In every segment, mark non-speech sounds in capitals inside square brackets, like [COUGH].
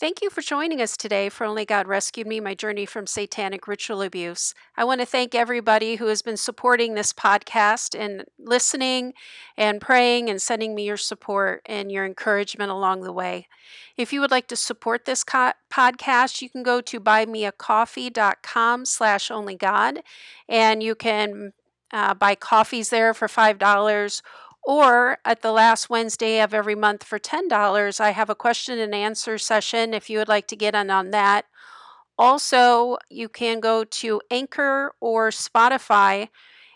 Thank you for joining us today for Only God Rescued Me, my journey from satanic ritual abuse. I want to thank everybody who has been supporting this podcast and listening and praying and sending me your support and your encouragement along the way. If you would like to support this co- podcast, you can go to buymeacoffee.com slash onlygod and you can uh, buy coffees there for $5 or at the last Wednesday of every month for $10, I have a question and answer session if you would like to get in on that. Also, you can go to Anchor or Spotify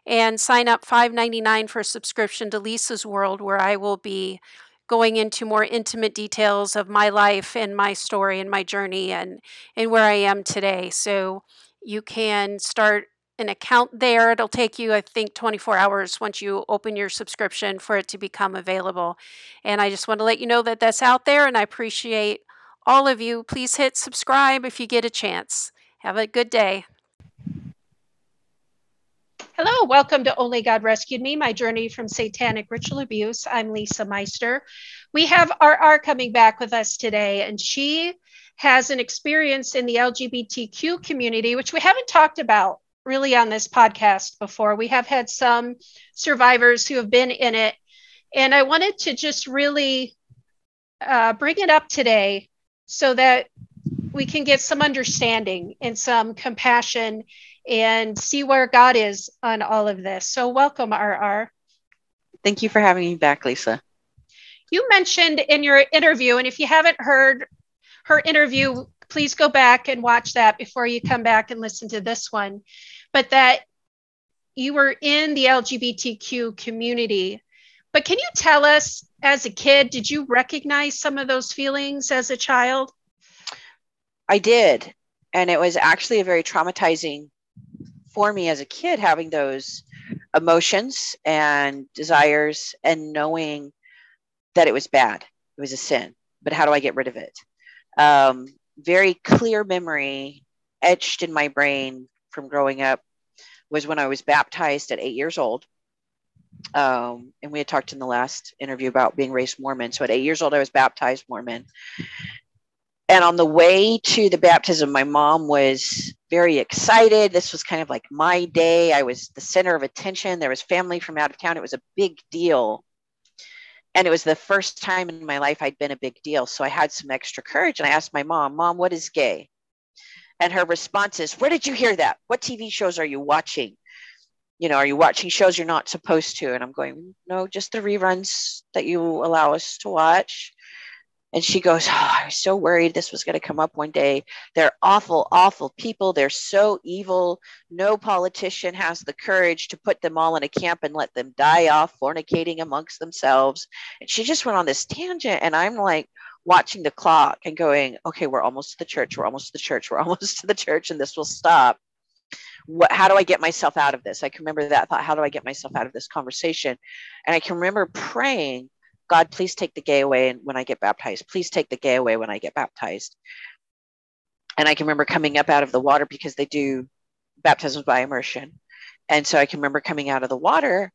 and sign up $5.99 for a subscription to Lisa's World, where I will be going into more intimate details of my life and my story and my journey and, and where I am today. So you can start an account there. It'll take you, I think, 24 hours once you open your subscription for it to become available. And I just want to let you know that that's out there, and I appreciate all of you. Please hit subscribe if you get a chance. Have a good day. Hello, welcome to Only God Rescued Me, my journey from satanic ritual abuse. I'm Lisa Meister. We have RR coming back with us today, and she has an experience in the LGBTQ community, which we haven't talked about really on this podcast before. We have had some survivors who have been in it. And I wanted to just really uh, bring it up today so that we can get some understanding and some compassion and see where God is on all of this. So, welcome, RR. Thank you for having me back, Lisa. You mentioned in your interview, and if you haven't heard her interview, please go back and watch that before you come back and listen to this one but that you were in the LGBTQ community. But can you tell us, as a kid, did you recognize some of those feelings as a child? I did. And it was actually a very traumatizing for me as a kid having those emotions and desires and knowing that it was bad. It was a sin. But how do I get rid of it? Um, very clear memory etched in my brain from growing up was when I was baptized at eight years old. Um, and we had talked in the last interview about being raised Mormon. So at eight years old, I was baptized Mormon. And on the way to the baptism, my mom was very excited. This was kind of like my day. I was the center of attention. There was family from out of town. It was a big deal. And it was the first time in my life I'd been a big deal. So I had some extra courage and I asked my mom, Mom, what is gay? And her response is, Where did you hear that? What TV shows are you watching? You know, are you watching shows you're not supposed to? And I'm going, No, just the reruns that you allow us to watch. And she goes, oh, I was so worried this was going to come up one day. They're awful, awful people. They're so evil. No politician has the courage to put them all in a camp and let them die off fornicating amongst themselves. And she just went on this tangent. And I'm like, watching the clock and going, okay, we're almost to the church, we're almost to the church, we're [LAUGHS] almost to the church, and this will stop. What, how do I get myself out of this? I can remember that thought, how do I get myself out of this conversation? And I can remember praying, God, please take the gay away and when I get baptized. Please take the gay away when I get baptized. And I can remember coming up out of the water because they do baptisms by immersion. And so I can remember coming out of the water,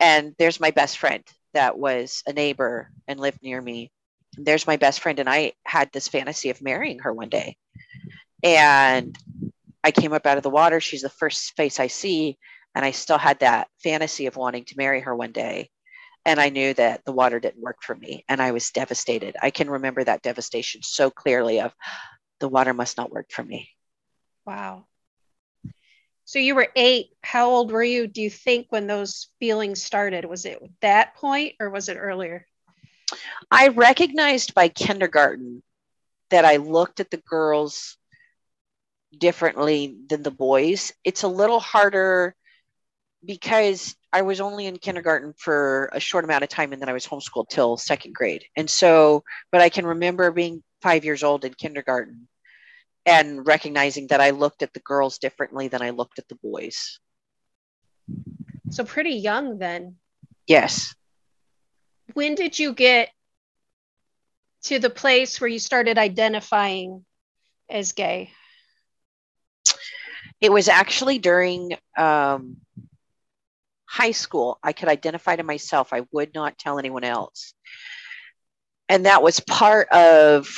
and there's my best friend that was a neighbor and lived near me there's my best friend and i had this fantasy of marrying her one day. And i came up out of the water. She's the first face i see. And i still had that fantasy of wanting to marry her one day. And i knew that the water didn't work for me. And i was devastated. I can remember that devastation so clearly of the water must not work for me. Wow. So you were eight. How old were you do you think when those feelings started? Was it that point or was it earlier I recognized by kindergarten that I looked at the girls differently than the boys. It's a little harder because I was only in kindergarten for a short amount of time and then I was homeschooled till second grade. And so, but I can remember being five years old in kindergarten and recognizing that I looked at the girls differently than I looked at the boys. So, pretty young then. Yes when did you get to the place where you started identifying as gay? It was actually during um, high school. I could identify to myself. I would not tell anyone else. And that was part of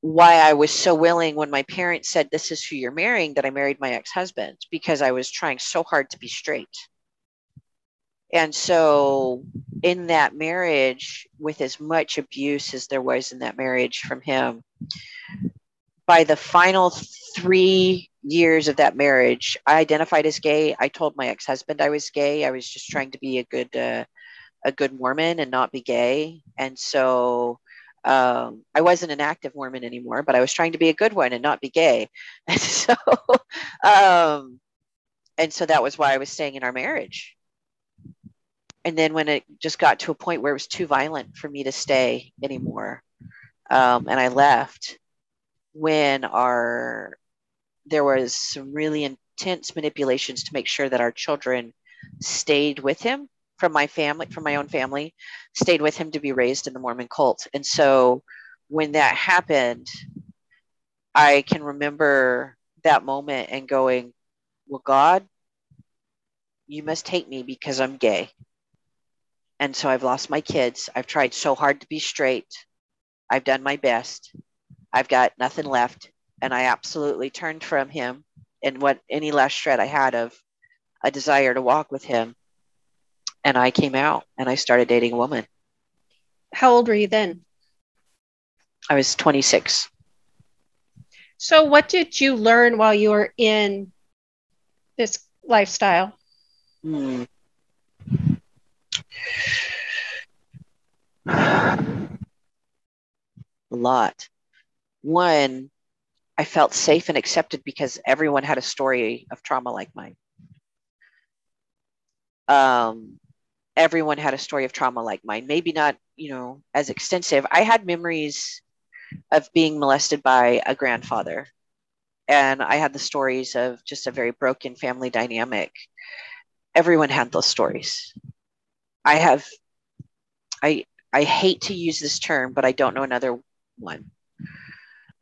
why I was so willing when my parents said, This is who you're marrying, that I married my ex husband because I was trying so hard to be straight. And so, in that marriage, with as much abuse as there was in that marriage from him, by the final three years of that marriage, I identified as gay. I told my ex husband I was gay. I was just trying to be a good, uh, a good Mormon and not be gay. And so, um, I wasn't an active Mormon anymore, but I was trying to be a good one and not be gay. [LAUGHS] And so, [LAUGHS] um, and so that was why I was staying in our marriage. And then when it just got to a point where it was too violent for me to stay anymore, um, and I left, when our there was some really intense manipulations to make sure that our children stayed with him from my family, from my own family, stayed with him to be raised in the Mormon cult. And so when that happened, I can remember that moment and going, Well, God, you must hate me because I'm gay. And so I've lost my kids. I've tried so hard to be straight. I've done my best. I've got nothing left. And I absolutely turned from him and what any last shred I had of a desire to walk with him and I came out and I started dating a woman. How old were you then? I was 26. So, what did you learn while you were in this lifestyle? Hmm. A lot. One, I felt safe and accepted because everyone had a story of trauma like mine. Um, everyone had a story of trauma like mine. Maybe not you know as extensive. I had memories of being molested by a grandfather. And i had the stories of just a very broken family dynamic. Everyone had those stories i have i i hate to use this term but i don't know another one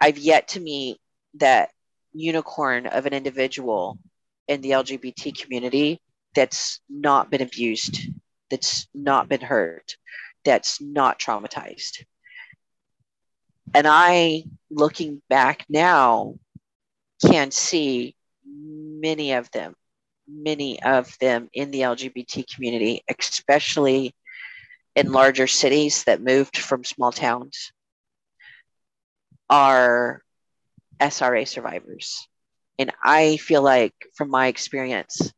i've yet to meet that unicorn of an individual in the lgbt community that's not been abused that's not been hurt, that's not traumatized. And I, looking back now, can see many of them, many of them in the LGBT community, especially in larger cities that moved from small towns, are SRA survivors. And I feel like, from my experience,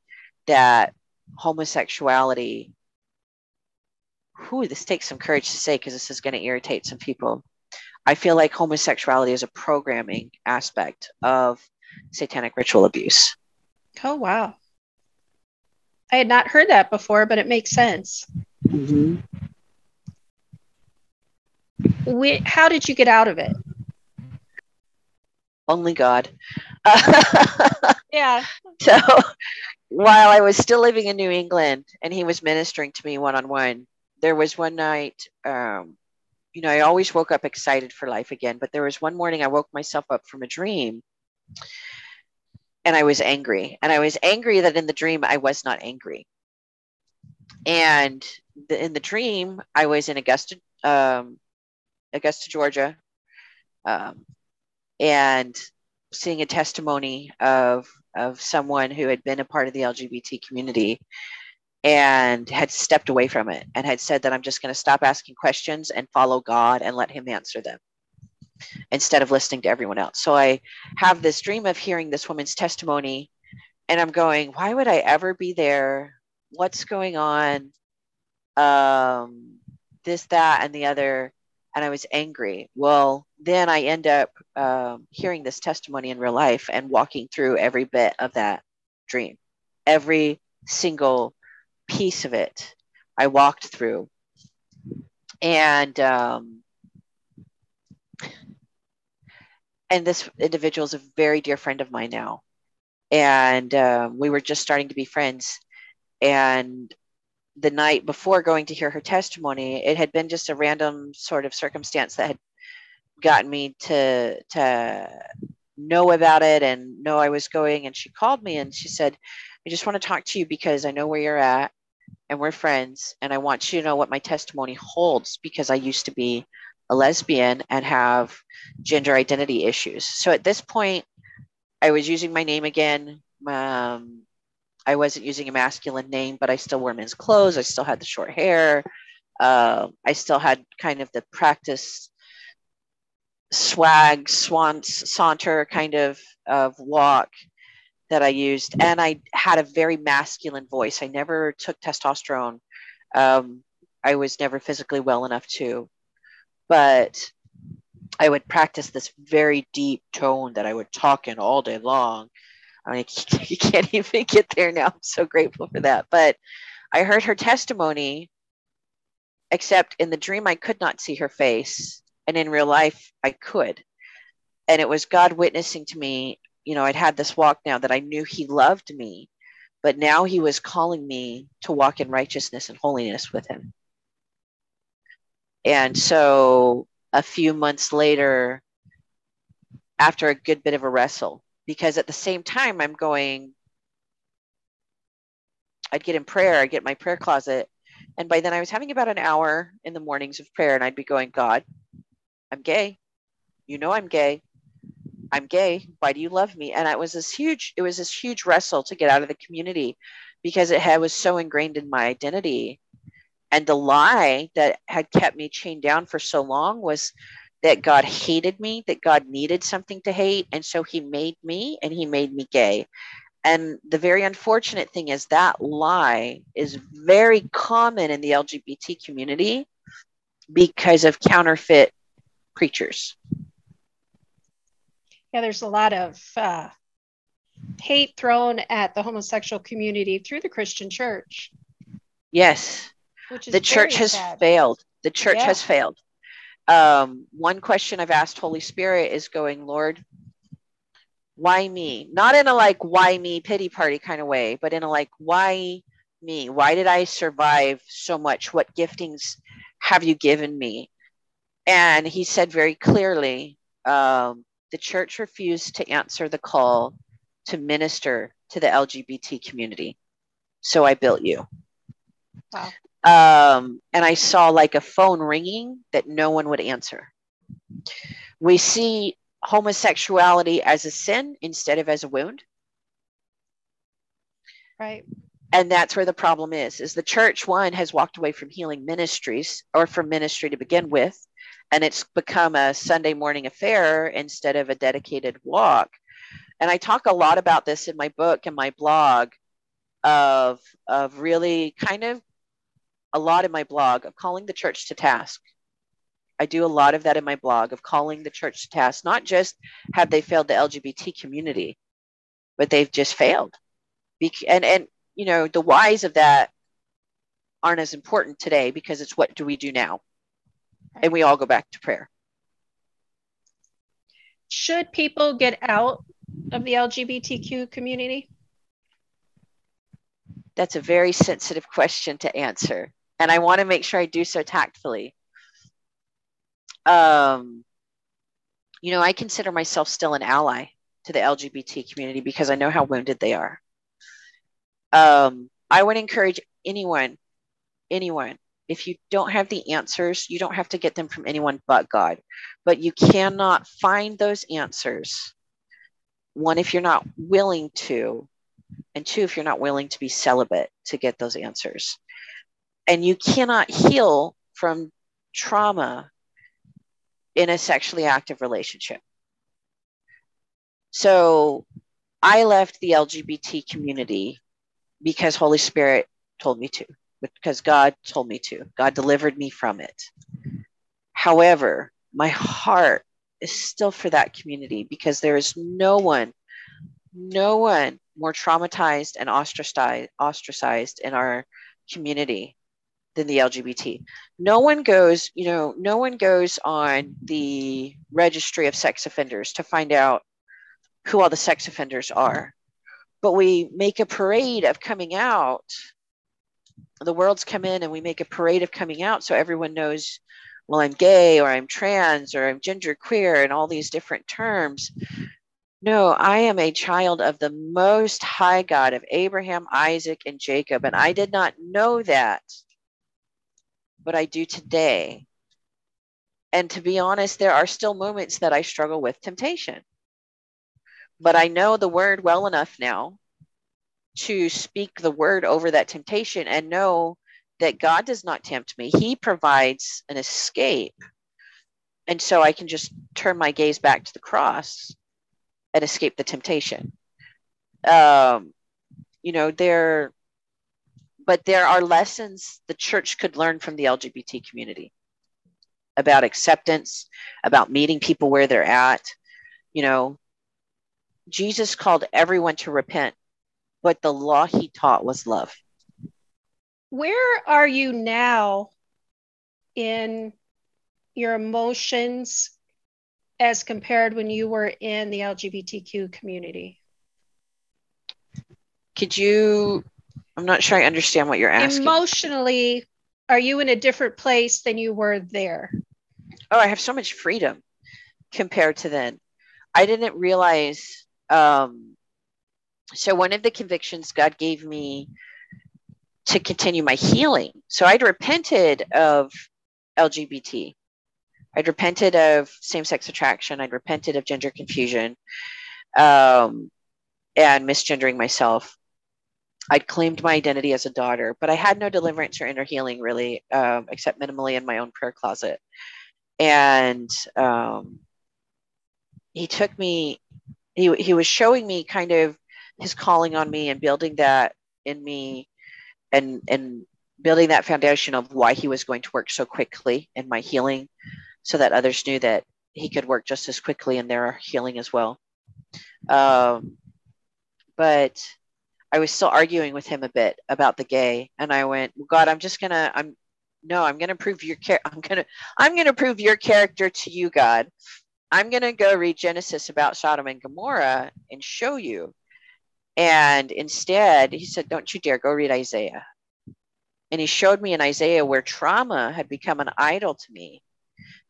that homosexuality whew, this takes some courage to say because this is going to irritate some people. I feel like homosexuality is a programming aspect of satanic ritual abuse. Oh, wow. I had not heard that before, but it makes sense. Mm-hmm. We, how did you get out of it? Only God. [LAUGHS] yeah. So while I was still living in New England and he was ministering to me one on one, there was one night, um, you know, I always woke up excited for life again, but there was one morning I woke myself up from a dream and I was angry. And I was angry that in the dream I was not angry. And the, in the dream, I was in Augusta, um, Augusta, Georgia, um, and seeing a testimony of of someone who had been a part of the LGBT community and had stepped away from it and had said that I'm just going to stop asking questions and follow God and let Him answer them instead of listening to everyone else. So I have this dream of hearing this woman's testimony and I'm going, why would I ever be there? What's going on? Um, this, that, and the other. And I was angry. Well, then I end up um, hearing this testimony in real life and walking through every bit of that dream, every single piece of it I walked through. And um, and this individual is a very dear friend of mine now. And um, we were just starting to be friends. And the night before going to hear her testimony, it had been just a random sort of circumstance that had gotten me to to know about it and know I was going. And she called me and she said, I just want to talk to you because I know where you're at and we're friends and I want you to know what my testimony holds because I used to be a lesbian and have gender identity issues. So at this point, I was using my name again. Um, I wasn't using a masculine name, but I still wore men's clothes. I still had the short hair. Uh, I still had kind of the practice swag, swans, saunter kind of of walk that I used, and I had a very masculine voice. I never took testosterone. Um, I was never physically well enough to, but I would practice this very deep tone that I would talk in all day long. I mean, [LAUGHS] you can't even get there now. I'm so grateful for that. But I heard her testimony, except in the dream, I could not see her face. And in real life, I could. And it was God witnessing to me. You know, I'd had this walk now that I knew He loved me, but now He was calling me to walk in righteousness and holiness with Him. And so a few months later, after a good bit of a wrestle, because at the same time, I'm going, I'd get in prayer, I'd get my prayer closet. And by then, I was having about an hour in the mornings of prayer, and I'd be going, God, I'm gay. You know, I'm gay. I'm gay. Why do you love me? And it was this huge, it was this huge wrestle to get out of the community because it had, was so ingrained in my identity and the lie that had kept me chained down for so long was that God hated me, that God needed something to hate. And so he made me and he made me gay. And the very unfortunate thing is that lie is very common in the LGBT community because of counterfeit preachers. Yeah, there's a lot of uh, hate thrown at the homosexual community through the Christian church. Yes the church has sad. failed. The church yeah. has failed. Um, one question I've asked Holy Spirit is going, Lord, why me? Not in a like, why me pity party kind of way, but in a like, why me? Why did I survive so much? What giftings have you given me? And he said very clearly, um, the church refused to answer the call to minister to the LGBT community. So I built you. Wow um, and I saw like a phone ringing that no one would answer. We see homosexuality as a sin instead of as a wound. Right. And that's where the problem is, is the church, one, has walked away from healing ministries or from ministry to begin with. And it's become a Sunday morning affair instead of a dedicated walk. And I talk a lot about this in my book and my blog of, of really kind of a lot in my blog of calling the church to task. I do a lot of that in my blog of calling the church to task. Not just have they failed the LGBT community, but they've just failed. And and you know the whys of that aren't as important today because it's what do we do now, and we all go back to prayer. Should people get out of the LGBTQ community? That's a very sensitive question to answer and I want to make sure I do so tactfully. Um, you know, I consider myself still an ally to the LGBT community because I know how wounded they are. Um, I would encourage anyone, anyone, if you don't have the answers, you don't have to get them from anyone but God. But you cannot find those answers. One, if you're not willing to, and two, if you're not willing to be celibate to get those answers and you cannot heal from trauma in a sexually active relationship. So I left the LGBT community because Holy Spirit told me to, because God told me to. God delivered me from it. However, my heart is still for that community because there is no one, no one more traumatized and ostracized, ostracized in our community than the LGBT. No one goes, you know, no one goes on the registry of sex offenders to find out who all the sex offenders are. But we make a parade of coming out. The world's come in and we make a parade of coming out so everyone knows, well, I'm gay or I'm trans or I'm gender queer and all these different terms. No, I am a child of the most high God of Abraham, Isaac, and Jacob. And I did not know that but I do today. And to be honest, there are still moments that I struggle with temptation. But I know the word well enough now to speak the word over that temptation and know that God does not tempt me. He provides an escape. And so I can just turn my gaze back to the cross and escape the temptation. Um, you know, there, but there are lessons the church could learn from the LGBT community about acceptance, about meeting people where they're at. You know, Jesus called everyone to repent, but the law he taught was love. Where are you now in your emotions as compared when you were in the LGBTQ community? Could you? I'm not sure I understand what you're asking. Emotionally, are you in a different place than you were there? Oh, I have so much freedom compared to then. I didn't realize. Um, so, one of the convictions God gave me to continue my healing. So, I'd repented of LGBT. I'd repented of same sex attraction. I'd repented of gender confusion um, and misgendering myself. I'd claimed my identity as a daughter, but I had no deliverance or inner healing really, um, except minimally in my own prayer closet. And um, he took me, he, he was showing me kind of his calling on me and building that in me and, and building that foundation of why he was going to work so quickly in my healing so that others knew that he could work just as quickly in their healing as well. Um, but I was still arguing with him a bit about the gay, and I went, "God, I'm just gonna, I'm no, I'm gonna prove your care. I'm gonna, I'm gonna prove your character to you, God. I'm gonna go read Genesis about Sodom and Gomorrah and show you." And instead, he said, "Don't you dare go read Isaiah." And he showed me in Isaiah where trauma had become an idol to me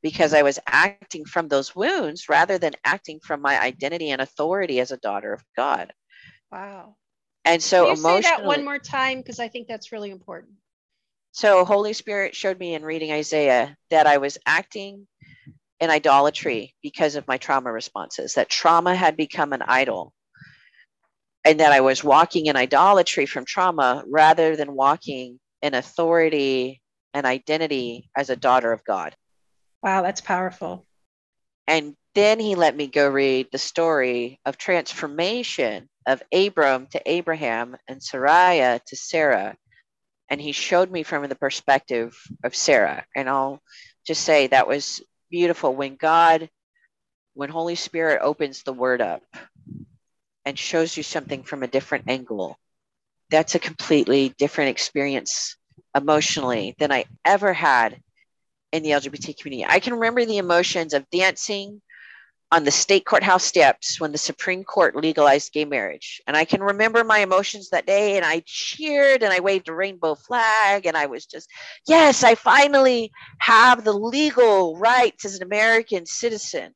because I was acting from those wounds rather than acting from my identity and authority as a daughter of God. Wow. And so Can you emotionally, say that one more time because I think that's really important. so Holy Spirit showed me in reading Isaiah that I was acting in idolatry because of my trauma responses, that trauma had become an idol. And that I was walking in idolatry from trauma rather than walking in authority and identity as a daughter of God. Wow, that's powerful. And then he let me go read the story of transformation of Abram to Abraham and Sarai to Sarah. And he showed me from the perspective of Sarah. And I'll just say that was beautiful when God, when Holy Spirit opens the word up and shows you something from a different angle. That's a completely different experience emotionally than I ever had in the LGBT community. I can remember the emotions of dancing on the state courthouse steps when the Supreme Court legalized gay marriage. And I can remember my emotions that day, and I cheered and I waved a rainbow flag, and I was just, yes, I finally have the legal rights as an American citizen,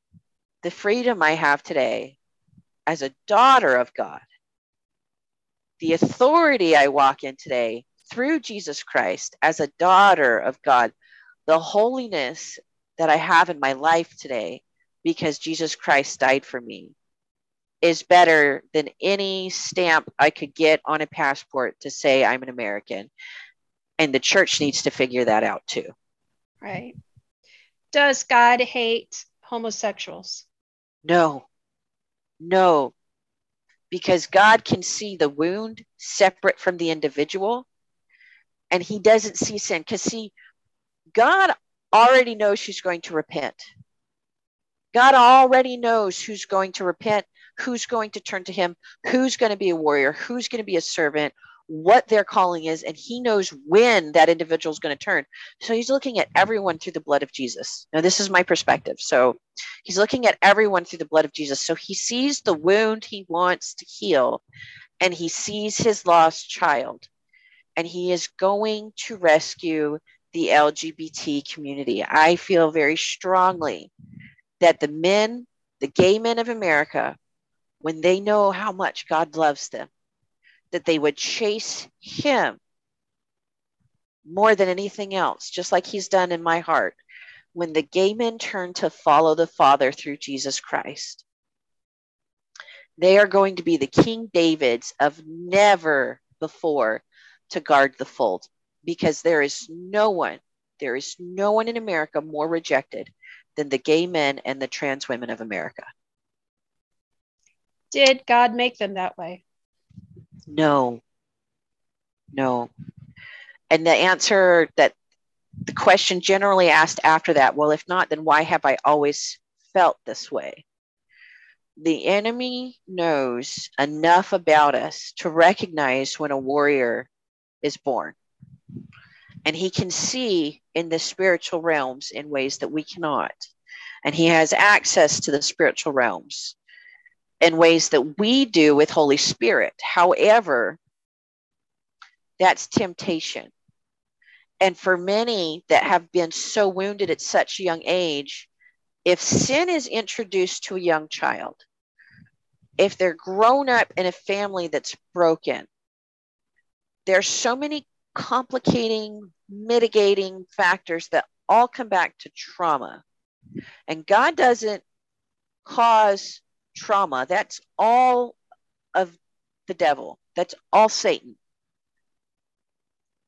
the freedom I have today as a daughter of God, the authority I walk in today through Jesus Christ as a daughter of God, the holiness that I have in my life today because Jesus Christ died for me is better than any stamp I could get on a passport to say I'm an American. And the church needs to figure that out too. Right. Does God hate homosexuals? No, no, because God can see the wound separate from the individual and he doesn't see sin. Because, see, God already knows who's going to repent. God already knows who's going to repent, who's going to turn to him, who's going to be a warrior, who's going to be a servant, what their calling is, and he knows when that individual is going to turn. So he's looking at everyone through the blood of Jesus. Now, this is my perspective. So he's looking at everyone through the blood of Jesus. So he sees the wound he wants to heal, and he sees his lost child, and he is going to rescue the LGBT community. I feel very strongly that the men, the gay men of America, when they know how much God loves them, that they would chase Him more than anything else, just like He's done in my heart, when the gay men turn to follow the Father through Jesus Christ. They are going to be the King Davids of never before to guard the fold because there is no one, there is no one in America more rejected than the gay men and the trans women of America. Did God make them that way? No. No. And the answer that the question generally asked after that, well, if not, then why have I always felt this way? The enemy knows enough about us to recognize when a warrior is born. And he can see in the spiritual realms in ways that we cannot. And he has access to the spiritual realms in ways that we do with Holy Spirit. However, that's temptation. And for many that have been so wounded at such a young age, if sin is introduced to a young child, if they're grown up in a family that's broken, there's so many complicating, mitigating factors that all come back to trauma. And God doesn't cause trauma. That's all of the devil. That's all Satan.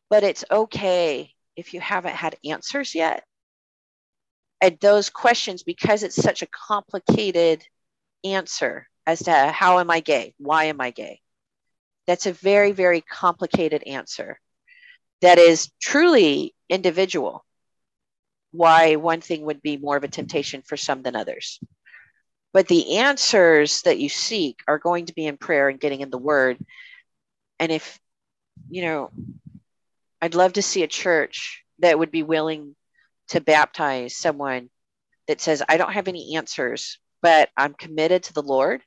But it's okay if you haven't had answers yet. And those questions, because it's such a complicated answer as to how am I gay? Why am I gay? That's a very, very complicated answer that is truly individual. Why one thing would be more of a temptation for some than others. But the answers that you seek are going to be in prayer and getting in the word. And if, you know, I'd love to see a church that would be willing to baptize someone that says, I don't have any answers, but I'm committed to the Lord.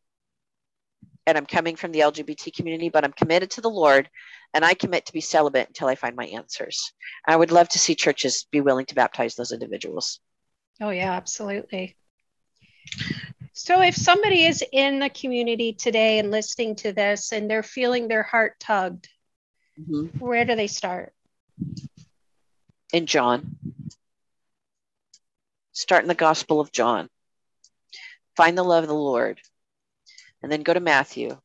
And I'm coming from the LGBT community, but I'm committed to the Lord and I commit to be celibate until I find my answers. I would love to see churches be willing to baptize those individuals. Oh, yeah, absolutely. So, if somebody is in the community today and listening to this and they're feeling their heart tugged, mm-hmm. where do they start? In John. Start in the Gospel of John. Find the love of the Lord. And then go to Matthew.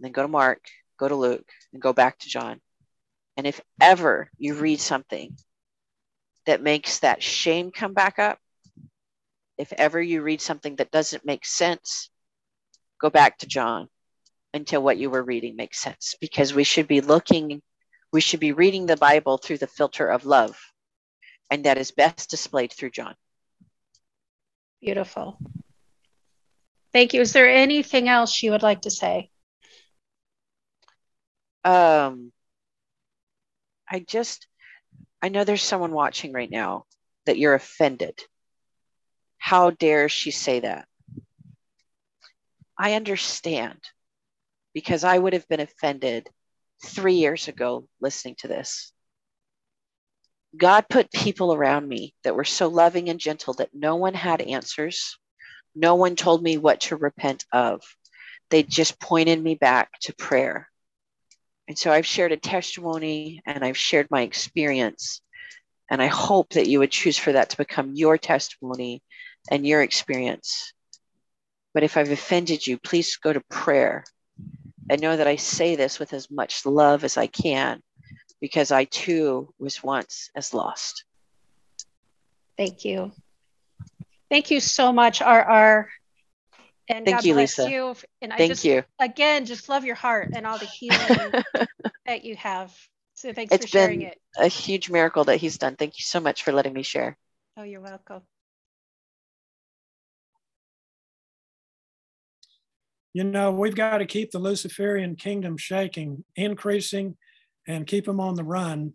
Then go to Mark. Go to Luke. And go back to John. And if ever you read something that makes that shame come back up, if ever you read something that doesn't make sense, go back to John until what you were reading makes sense because we should be looking we should be reading the Bible through the filter of love, and that is best displayed through John. Beautiful. Thank you. Is there anything else you would like to say? Um, I just, I know there's someone watching right now that you're offended. How dare she say that? I understand because I would have been offended three years ago listening to this. God put people around me that were so loving and gentle that no one had answers. No one told me what to repent of. They just pointed me back to prayer. And so I've shared a testimony and I've shared my experience. And I hope that you would choose for that to become your testimony and your experience. But if I've offended you, please go to prayer and know that I say this with as much love as I can because I too was once as lost. Thank you. Thank you so much, RR. And Thank God you, Lisa. You. And I Thank just, you. Again, just love your heart and all the healing [LAUGHS] that you have. So thanks it's for sharing been it. A huge miracle that he's done. Thank you so much for letting me share. Oh, you're welcome. you know, we've got to keep the Luciferian kingdom shaking, increasing, and keep them on the run.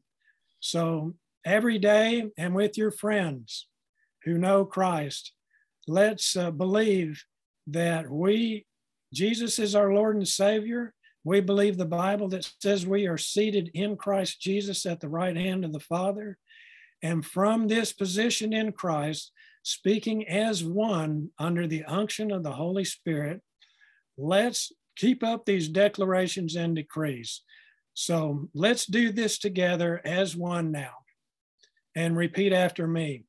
So every day and with your friends who know Christ, let's uh, believe that we, Jesus is our Lord and Savior. We believe the Bible that says we are seated in Christ Jesus at the right hand of the Father. And from this position in Christ, speaking as one under the unction of the Holy Spirit, let's keep up these declarations and decrees. So let's do this together as one now and repeat after me.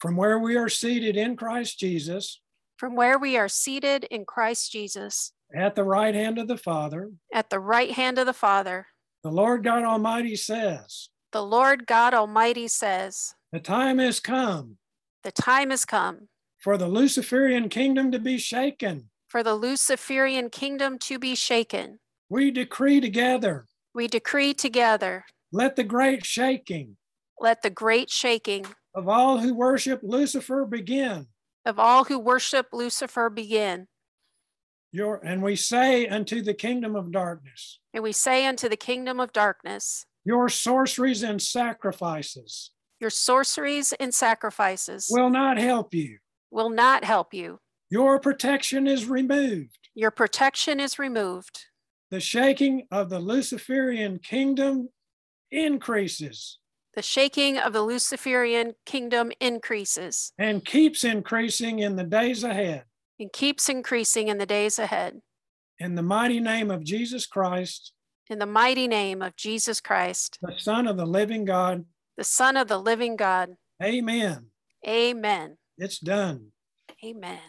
From where we are seated in Christ Jesus from where we are seated in Christ Jesus at the right hand of the Father, at the right hand of the Father, the Lord God Almighty says, the Lord God Almighty says, The time has come The time has come for the Luciferian kingdom to be shaken. for the Luciferian kingdom to be shaken. We decree together, We decree together, let the great shaking let the great shaking of all who worship Lucifer begin. of all who worship Lucifer begin. Your, and we say unto the kingdom of darkness, And we say unto the kingdom of darkness, Your sorceries and sacrifices Your sorceries and sacrifices will not help you. will not help you. Your protection is removed. Your protection is removed. The shaking of the Luciferian kingdom increases The shaking of the Luciferian kingdom increases and keeps increasing in the days ahead. and keeps increasing in the days ahead. In the mighty name of Jesus Christ, In the mighty name of Jesus Christ, the Son of the living God, the Son of the living God. amen. Amen. It's done. Amen.